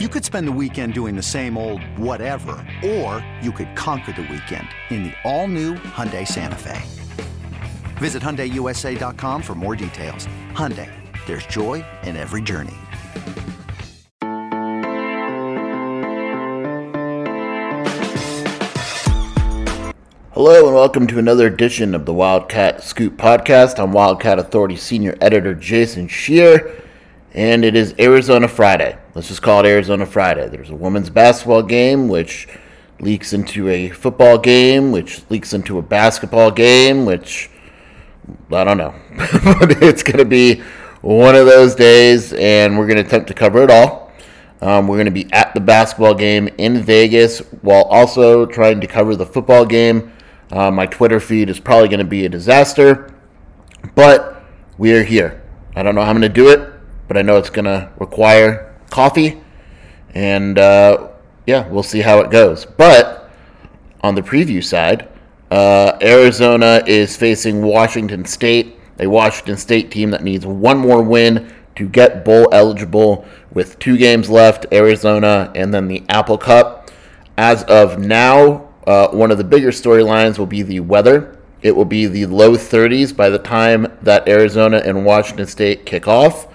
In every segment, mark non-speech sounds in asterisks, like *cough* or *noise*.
You could spend the weekend doing the same old whatever, or you could conquer the weekend in the all-new Hyundai Santa Fe. Visit HyundaiUSA.com for more details. Hyundai, there's joy in every journey. Hello and welcome to another edition of the Wildcat Scoop Podcast. I'm Wildcat Authority Senior Editor Jason Scheer, and it is Arizona Friday. Let's just call it Arizona Friday. There's a women's basketball game, which leaks into a football game, which leaks into a basketball game, which I don't know. *laughs* but it's going to be one of those days, and we're going to attempt to cover it all. Um, we're going to be at the basketball game in Vegas while also trying to cover the football game. Uh, my Twitter feed is probably going to be a disaster, but we are here. I don't know how I'm going to do it, but I know it's going to require coffee, and uh, yeah, we'll see how it goes. But on the preview side, uh, Arizona is facing Washington State, a Washington State team that needs one more win to get bowl eligible with two games left Arizona and then the Apple Cup. As of now, uh, one of the bigger storylines will be the weather. It will be the low 30s by the time that Arizona and Washington State kick off.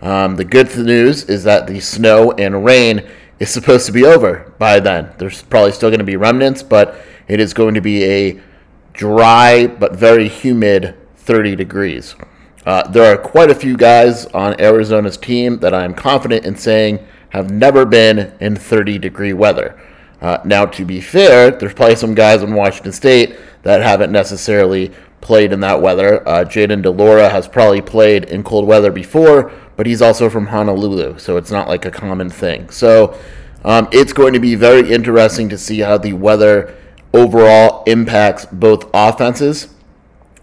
Um, the good news is that the snow and rain is supposed to be over by then. There's probably still going to be remnants, but it is going to be a dry but very humid 30 degrees. Uh, there are quite a few guys on Arizona's team that I'm confident in saying have never been in 30 degree weather. Uh, now, to be fair, there's probably some guys in Washington State that haven't necessarily played in that weather. Uh, Jayden de Laura has probably played in cold weather before, but he's also from Honolulu, so it's not like a common thing. So um, it's going to be very interesting to see how the weather overall impacts both offenses.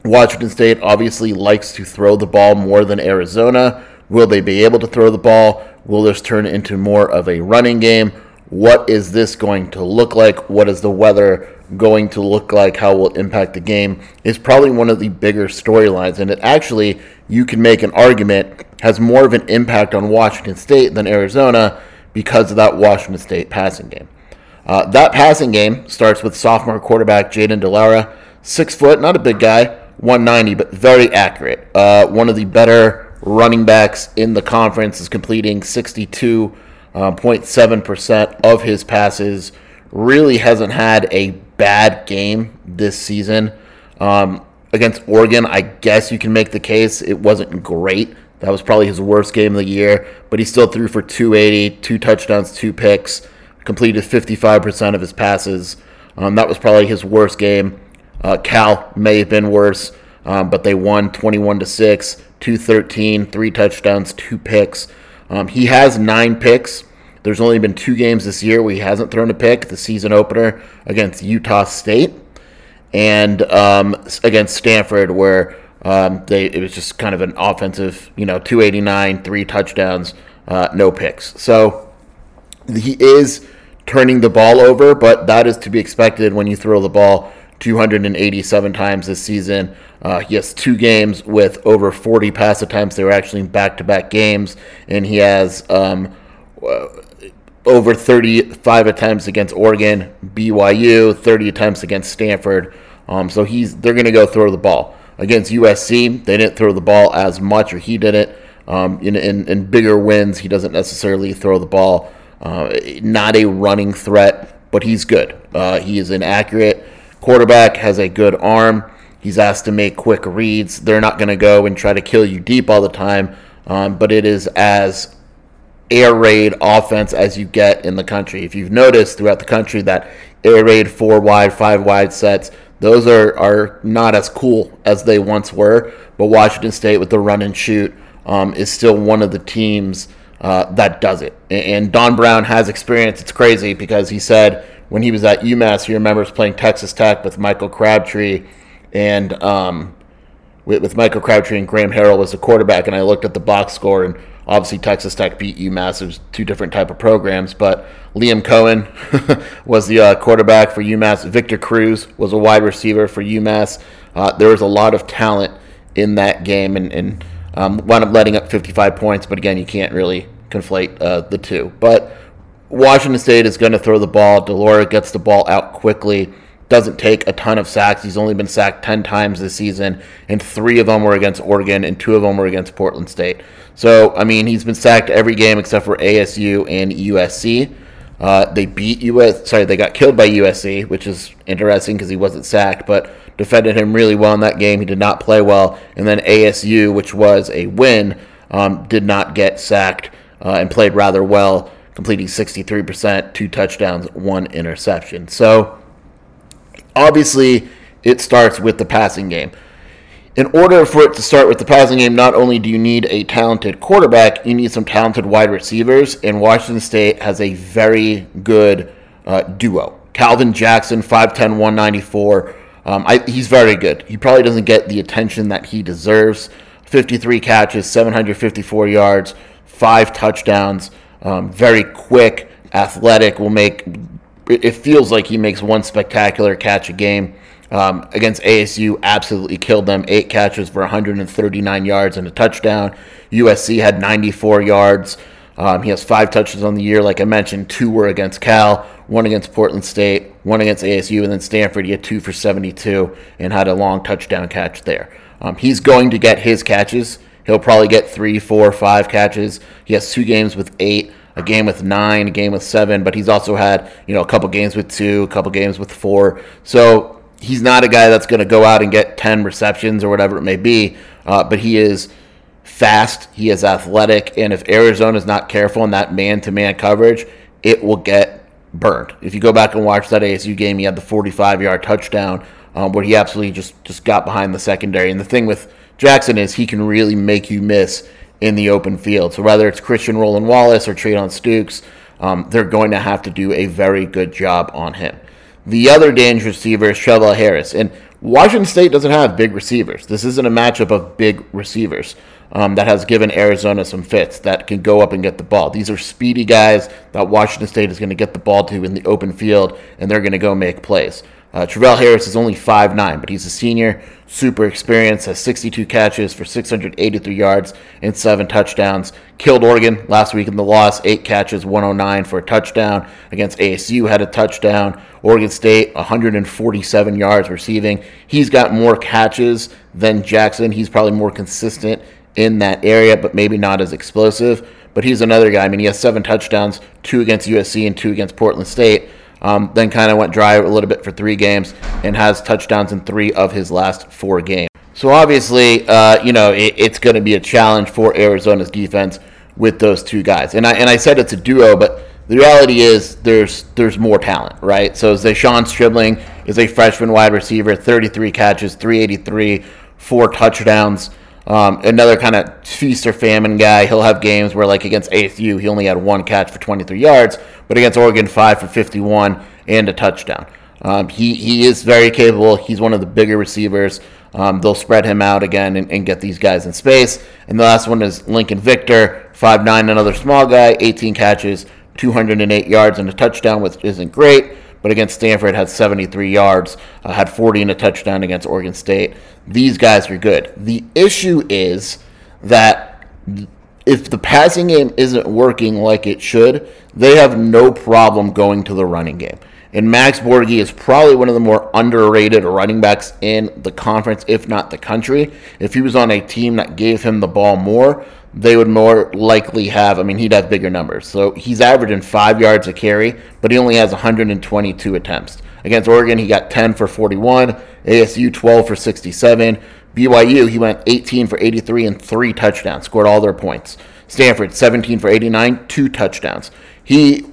Washington State obviously likes to throw the ball more than Arizona. Will they be able to throw the ball? Will this turn into more of a running game? What is this going to look like? What is the weather going to look like? How will it impact the game? Is probably one of the bigger storylines. And it actually, you can make an argument, has more of an impact on Washington State than Arizona because of that Washington State passing game. Uh, that passing game starts with sophomore quarterback Jayden de Laura, six foot, not a big guy, 190, but very accurate. Uh, one of the better running backs in the conference is completing 62.7% uh, of his passes. Really hasn't had a bad game this season. Um, against Oregon, I guess you can make the case it wasn't great. That was probably his worst game of the year, but he still threw for 280, two touchdowns, two picks, completed 55% of his passes. Um, that was probably his worst game. Uh, Cal may have been worse, um, but they won 21 to 6, 213, three touchdowns, two picks. Um, he has nine picks. There's only been two games this year where he hasn't thrown a pick. The season opener against Utah State and um, against Stanford, where um, they it was just kind of an offensive, you know, 289, three touchdowns, uh, no picks. So he is turning the ball over, but that is to be expected when you throw the ball 287 times this season. Uh, he has two games with over 40 pass attempts. They were actually back to back games, and he has um, over 35 attempts against Oregon, BYU, 30 attempts against Stanford. Um, so he's they're going to go throw the ball against USC. They didn't throw the ball as much, or he didn't. Um, in, in, in, bigger wins, he doesn't necessarily throw the ball. Uh, not a running threat, but he's good. Uh, he is an accurate quarterback, has a good arm. He's asked to make quick reads. They're not going to go and try to kill you deep all the time, um, but it is as air raid offense as you get in the country. If you've noticed throughout the country that air raid four wide, five wide sets, those are, are not as cool as they once were. But Washington State with the run and shoot um, is still one of the teams uh, that does it. And, Don Brown has experience. It's crazy because he said when he was at UMass, he remembers playing Texas Tech with Michael Crabtree and um, with, with Michael Crabtree and Graham Harrell as a quarterback. And I looked at the box score and obviously Texas Tech beat UMass. Was two different type of programs, but Liam Coen *laughs* was the uh, quarterback for UMass. Victor Cruz was a wide receiver for UMass. Uh, there was a lot of talent in that game, and, and um, wound up letting up 55 points. But again, you can't really conflate uh, the two. But Washington State is going to throw the ball. de Laura gets the ball out quickly. Doesn't take a ton of sacks. He's only been sacked 10 times this season, and three of them were against Oregon, and two of them were against Portland State. So, I mean, he's been sacked every game except for ASU and USC. Uh, they beat US. Sorry, they got killed by USC, which is interesting because he wasn't sacked, but defended him really well in that game. He did not play well, and then ASU, which was a win, um, did not get sacked uh, and played rather well, completing 63%, two touchdowns, one interception. So obviously, it starts with the passing game. In order for it to start with the passing game, not only do you need a talented quarterback, you need some talented wide receivers, and Washington State has a very good uh, duo. Calvin Jackson, 5'10, 194. Um, I, he's very good. He probably doesn't get the attention that he deserves. 53 catches, 754 yards, five touchdowns. Um, very quick, athletic. Will make. It feels like he makes one spectacular catch a game. Um, against ASU, absolutely killed them. Eight catches for 139 yards and a touchdown. USC had 94 yards. Um, he has five touches on the year, like I mentioned. Two were against Cal, one against Portland State, one against ASU, and then Stanford. He had two for 72 and had a long touchdown catch there. Um, he's going to get his catches. He'll probably get three, four, five catches. He has two games with eight, a game with nine, a game with seven, but he's also had you know a couple games with two, a couple games with four. So he's not a guy that's going to go out and get 10 receptions or whatever it may be, uh, but he is fast, he is athletic, and if Arizona is not careful in that man to man coverage, it will get burned. If you go back and watch that ASU game, he had the 45 yard touchdown um, where he absolutely just, just got behind the secondary. And the thing with Jackson is he can really make you miss in the open field. So whether it's Christian Roland Wallace or Treydan Stukes, um, they're going to have to do a very good job on him. The other dangerous receiver is Travell Harris. And Washington State doesn't have big receivers. This isn't a matchup of big receivers um, that has given Arizona some fits that can go up and get the ball. These are speedy guys that Washington State is going to get the ball to in the open field, and they're going to go make plays. Uh, Travell Harris is only 5'9, but he's a senior, super experienced, has 62 catches for 683 yards and seven touchdowns. Killed Oregon last week in the loss, eight catches, 109 for a touchdown. Against ASU, had a touchdown. Oregon State, 147 yards receiving. He's got more catches than Jackson. He's probably more consistent in that area, but maybe not as explosive. But he's another guy. I mean, he has seven touchdowns, two against USC and two against Portland State. Um, then kind of went dry a little bit for three games and has touchdowns in three of his last four games. So obviously, uh, you know, it, it's going to be a challenge for Arizona's defense with those two guys. And I and I said it's a duo, but the reality is there's there's more talent, right? So De'Zhaun Stribling is a freshman wide receiver, 33 catches, 383, four touchdowns. Um, another kind of feast or famine guy. He'll have games where, like against ASU, he only had one catch for 23 yards, but against Oregon, five for 51 and a touchdown. Um, he he is very capable. He's one of the bigger receivers. Um, they'll spread him out again and, and, get these guys in space. And the last one is Lincoln Victor, 5'9", another small guy, 18 catches, 208 yards and a touchdown, which isn't great but against Stanford had 73 yards, uh, had 40 and a touchdown against Oregon State. These guys are good. The issue is that if the passing game isn't working like it should, they have no problem going to the running game. And Max Borghi is probably one of the more underrated running backs in the conference, if not the country. If he was on a team that gave him the ball more, they would more likely have, I mean, he'd have bigger numbers. So he's averaging five yards a carry, but he only has 122 attempts. Against Oregon, he got 10 for 41, ASU 12 for 67. BYU, he went 18 for 83 and three touchdowns, scored all their points. Stanford, 17 for 89, two touchdowns. He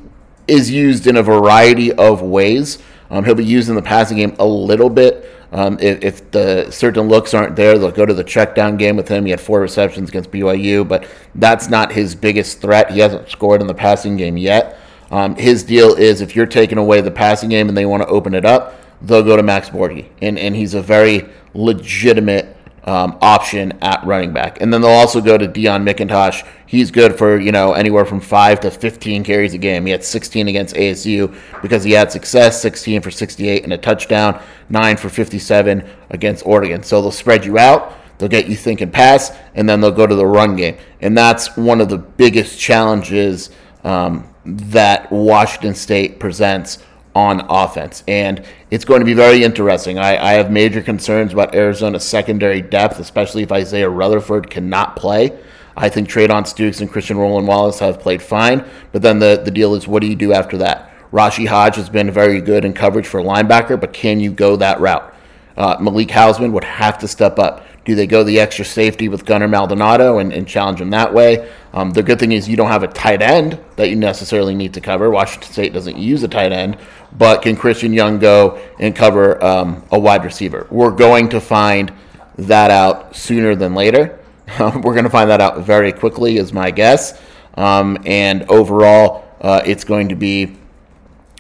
is used in a variety of ways. Um, he'll be used in the passing game a little bit. Um, if, if, the certain looks aren't there, they'll go to the check down game with him. He had four receptions against BYU, but that's not his biggest threat. He hasn't scored in the passing game yet. Um, his deal is if you're taking away the passing game and they want to open it up, they'll go to Max Borghi. And, and he's a very legitimate um, option at running back. And then they'll also go to Deon McIntosh. He's good for, you know, anywhere from 5 to 15 carries a game. He had 16 against ASU because he had success, 16 for 68 and a touchdown, 9 for 57 against Oregon. So they'll spread you out. They'll get you thinking pass, and then they'll go to the run game. And that's one of the biggest challenges um, that Washington State presents on offense. And it's going to be very interesting. I, I have major concerns about Arizona's secondary depth, especially if Isaiah Rutherford cannot play. I think Treydan Stukes and Christian Roland Wallace have played fine. But then the, the deal is what do you do after that? Rashi Hodge has been very good in coverage for a linebacker, but can you go that route? Uh, Malik Hausman would have to step up. Do they go the extra safety with Gunnar Maldonado and, and challenge him that way? Um, the good thing is you don't have a tight end that you necessarily need to cover. Washington State doesn't use a tight end, but can Christian Young go and cover um, a wide receiver? We're going to find that out sooner than later. *laughs* We're going to find that out very quickly, is my guess. Um, and overall, uh, it's going to be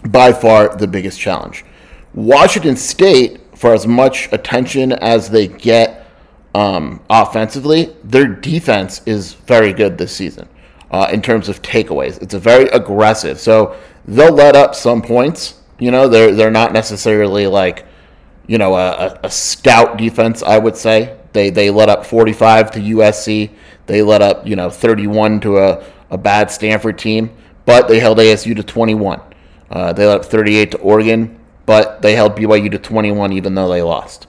by far the biggest challenge. Washington State, for as much attention as they get um, offensively, their defense is very good this season uh, in terms of takeaways. It's a very aggressive, so they'll let up some points. You know, they're they're not necessarily like, you know, a, a stout defense. I would say they they let up 45 to USC. They let up you know 31 to a, a bad Stanford team, but they held ASU to 21. Uh, they let up 38 to Oregon, but they held BYU to 21 even though they lost.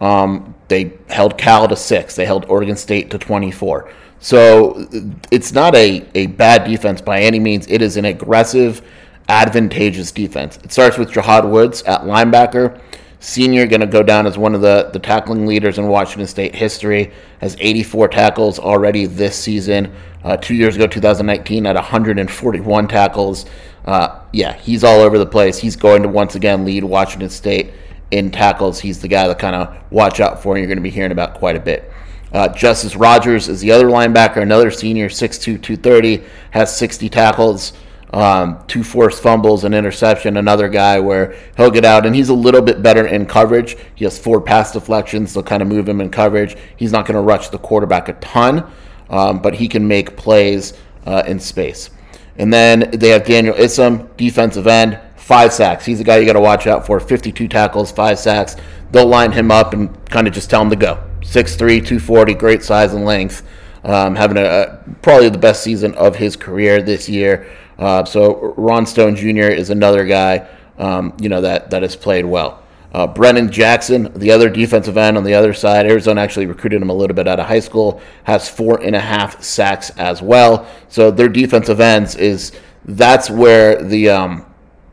Um, they held Cal to six. They held Oregon State to 24. So it's not a, a bad defense by any means. It is an aggressive, advantageous defense. It starts with Jahad Woods at linebacker. Senior going to go down as one of the, the tackling leaders in Washington State history. Has 84 tackles already this season. Uh, two years ago, 2019, at 141 tackles. Uh, yeah, he's all over the place. He's going to once again lead Washington State in tackles. He's the guy that kind of watch out for, and you're going to be hearing about quite a bit. Uh, Justus Rogers is the other linebacker, another senior, 6'2, 230, has 60 tackles, um, two forced fumbles, an interception. Another guy where he'll get out, and he's a little bit better in coverage. He has four pass deflections, so kind of move him in coverage. He's not going to rush the quarterback a ton, um, but he can make plays uh, in space. And then they have Daniel Isom, defensive end, five sacks. He's the guy you got to watch out for. 52 tackles, five sacks. They'll line him up and kind of just tell him to go. 6'3", 240, great size and length. Um, having a, a, probably the best season of his career this year. Uh, so Ron Stone Jr. is another guy, um, you know, that that has played well. Uh, Brennan Jackson, the other defensive end on the other side, Arizona actually recruited him a little bit out of high school, has four and a half sacks as well. So their defensive ends is that's where the um,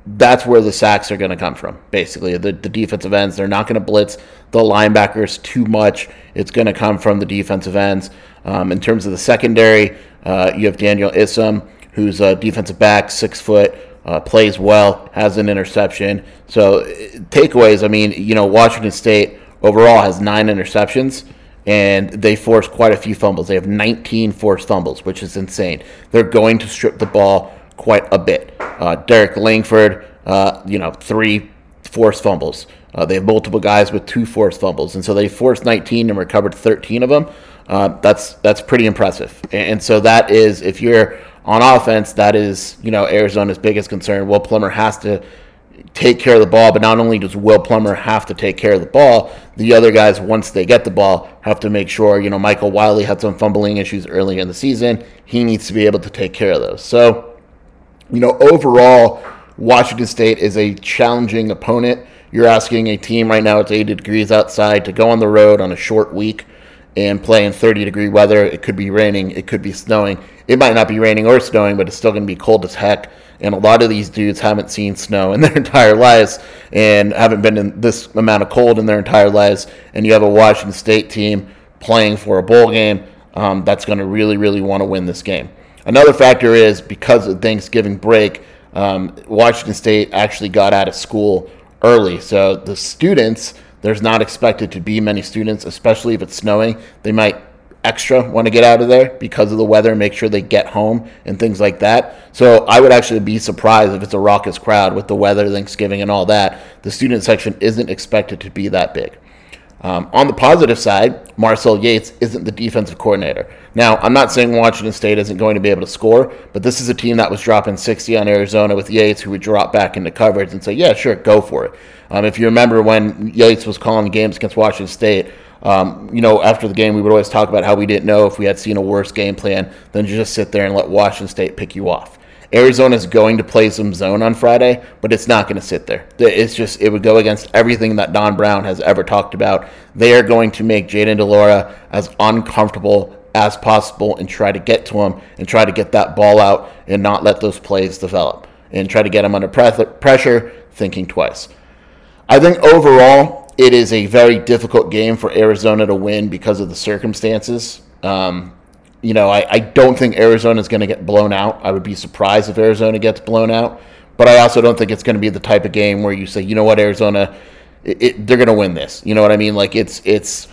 that's where the sacks are going to come from. Basically, the, the defensive ends they're not going to blitz the linebackers too much. It's going to come from the defensive ends. Um, in terms of the secondary, uh, you have Daniel Isom, who's a defensive back, six foot uh, plays well, has an interception. So takeaways, I mean, you know, Washington State overall has nine interceptions and they force quite a few fumbles. They have 19 forced fumbles, which is insane. They're going to strip the ball quite a bit. Uh, Derrick Langford, uh, you know, three forced fumbles. Uh, they have multiple guys with two forced fumbles, and so they forced 19 and recovered 13 of them. Uh, that's that's pretty impressive. And, and so that is if you're on offense, that is, you know, Arizona's biggest concern. Will Plummer has to take care of the ball, but not only does Will Plummer have to take care of the ball, the other guys, once they get the ball, have to make sure, you know, Michael Wiley had some fumbling issues early in the season. He needs to be able to take care of those. So, you know, overall, Washington State is a challenging opponent. You're asking a team right now, it's 80 degrees outside, to go on the road on a short week and play in 30 degree weather. It could be raining, it could be snowing. It might not be raining or snowing, but it's still going to be cold as heck. And a lot of these dudes haven't seen snow in *laughs* their entire lives and haven't been in this amount of cold in their entire lives. And you have a Washington State team playing for a bowl game um, that's going to really, really want to win this game. Another factor is because of Thanksgiving break, um, Washington State actually got out of school early. So the students there's not expected to be many students, especially if it's snowing. They might extra want to get out of there because of the weather, make sure they get home and things like that. So I would actually be surprised if it's a raucous crowd with the weather, Thanksgiving, and all that. The student section isn't expected to be that big. Um, on the positive side, Marcel Yates isn't the defensive coordinator. Now, I'm not saying Washington State isn't going to be able to score, but this is a team that was dropping 60 on Arizona with Yates, who would drop back into coverage and say, yeah, sure, go for it. Um, if you remember when Yates was calling games against Washington State, um, you know, after the game, we would always talk about how we didn't know if we had seen a worse game plan than just sit there and let Washington State pick you off. Arizona's going to play some zone on Friday, but it's not going to sit there. It's just it would go against everything that Don Brown has ever talked about. They are going to make Jayden de Laura as uncomfortable as possible and try to get to him and try to get that ball out and not let those plays develop and try to get him under pressure, thinking twice. I think overall it is a very difficult game for Arizona to win because of the circumstances. Um, you know, I, I don't think Arizona is going to get blown out. I would be surprised if Arizona gets blown out. But I also don't think it's going to be the type of game where you say, you know what, Arizona, it, it, they're going to win this. You know what I mean? Like it's it's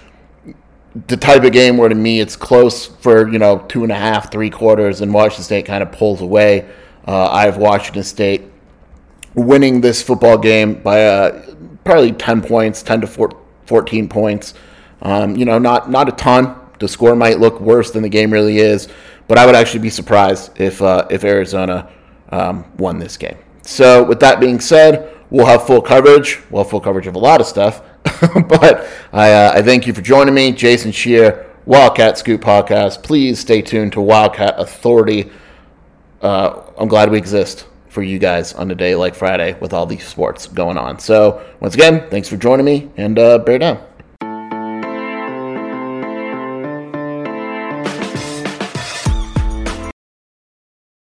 the type of game where to me it's close for you know two and a half, three quarters, and Washington State kind of pulls away. Uh, I have Washington State winning this football game by uh, probably ten points, ten to 14 points. Um, you know, not not a ton the score might look worse than the game really is, but I would actually be surprised if uh, if Arizona um, won this game. So, with that being said, we'll have full coverage. We'll have full coverage of a lot of stuff. *laughs* but I, uh, I thank you for joining me, Jason Scheer, Wildcat Scoop Podcast. Please stay tuned to Wildcat Authority. Uh, I'm glad we exist for you guys on a day like Friday with all these sports going on. So, once again, thanks for joining me and uh, bear down.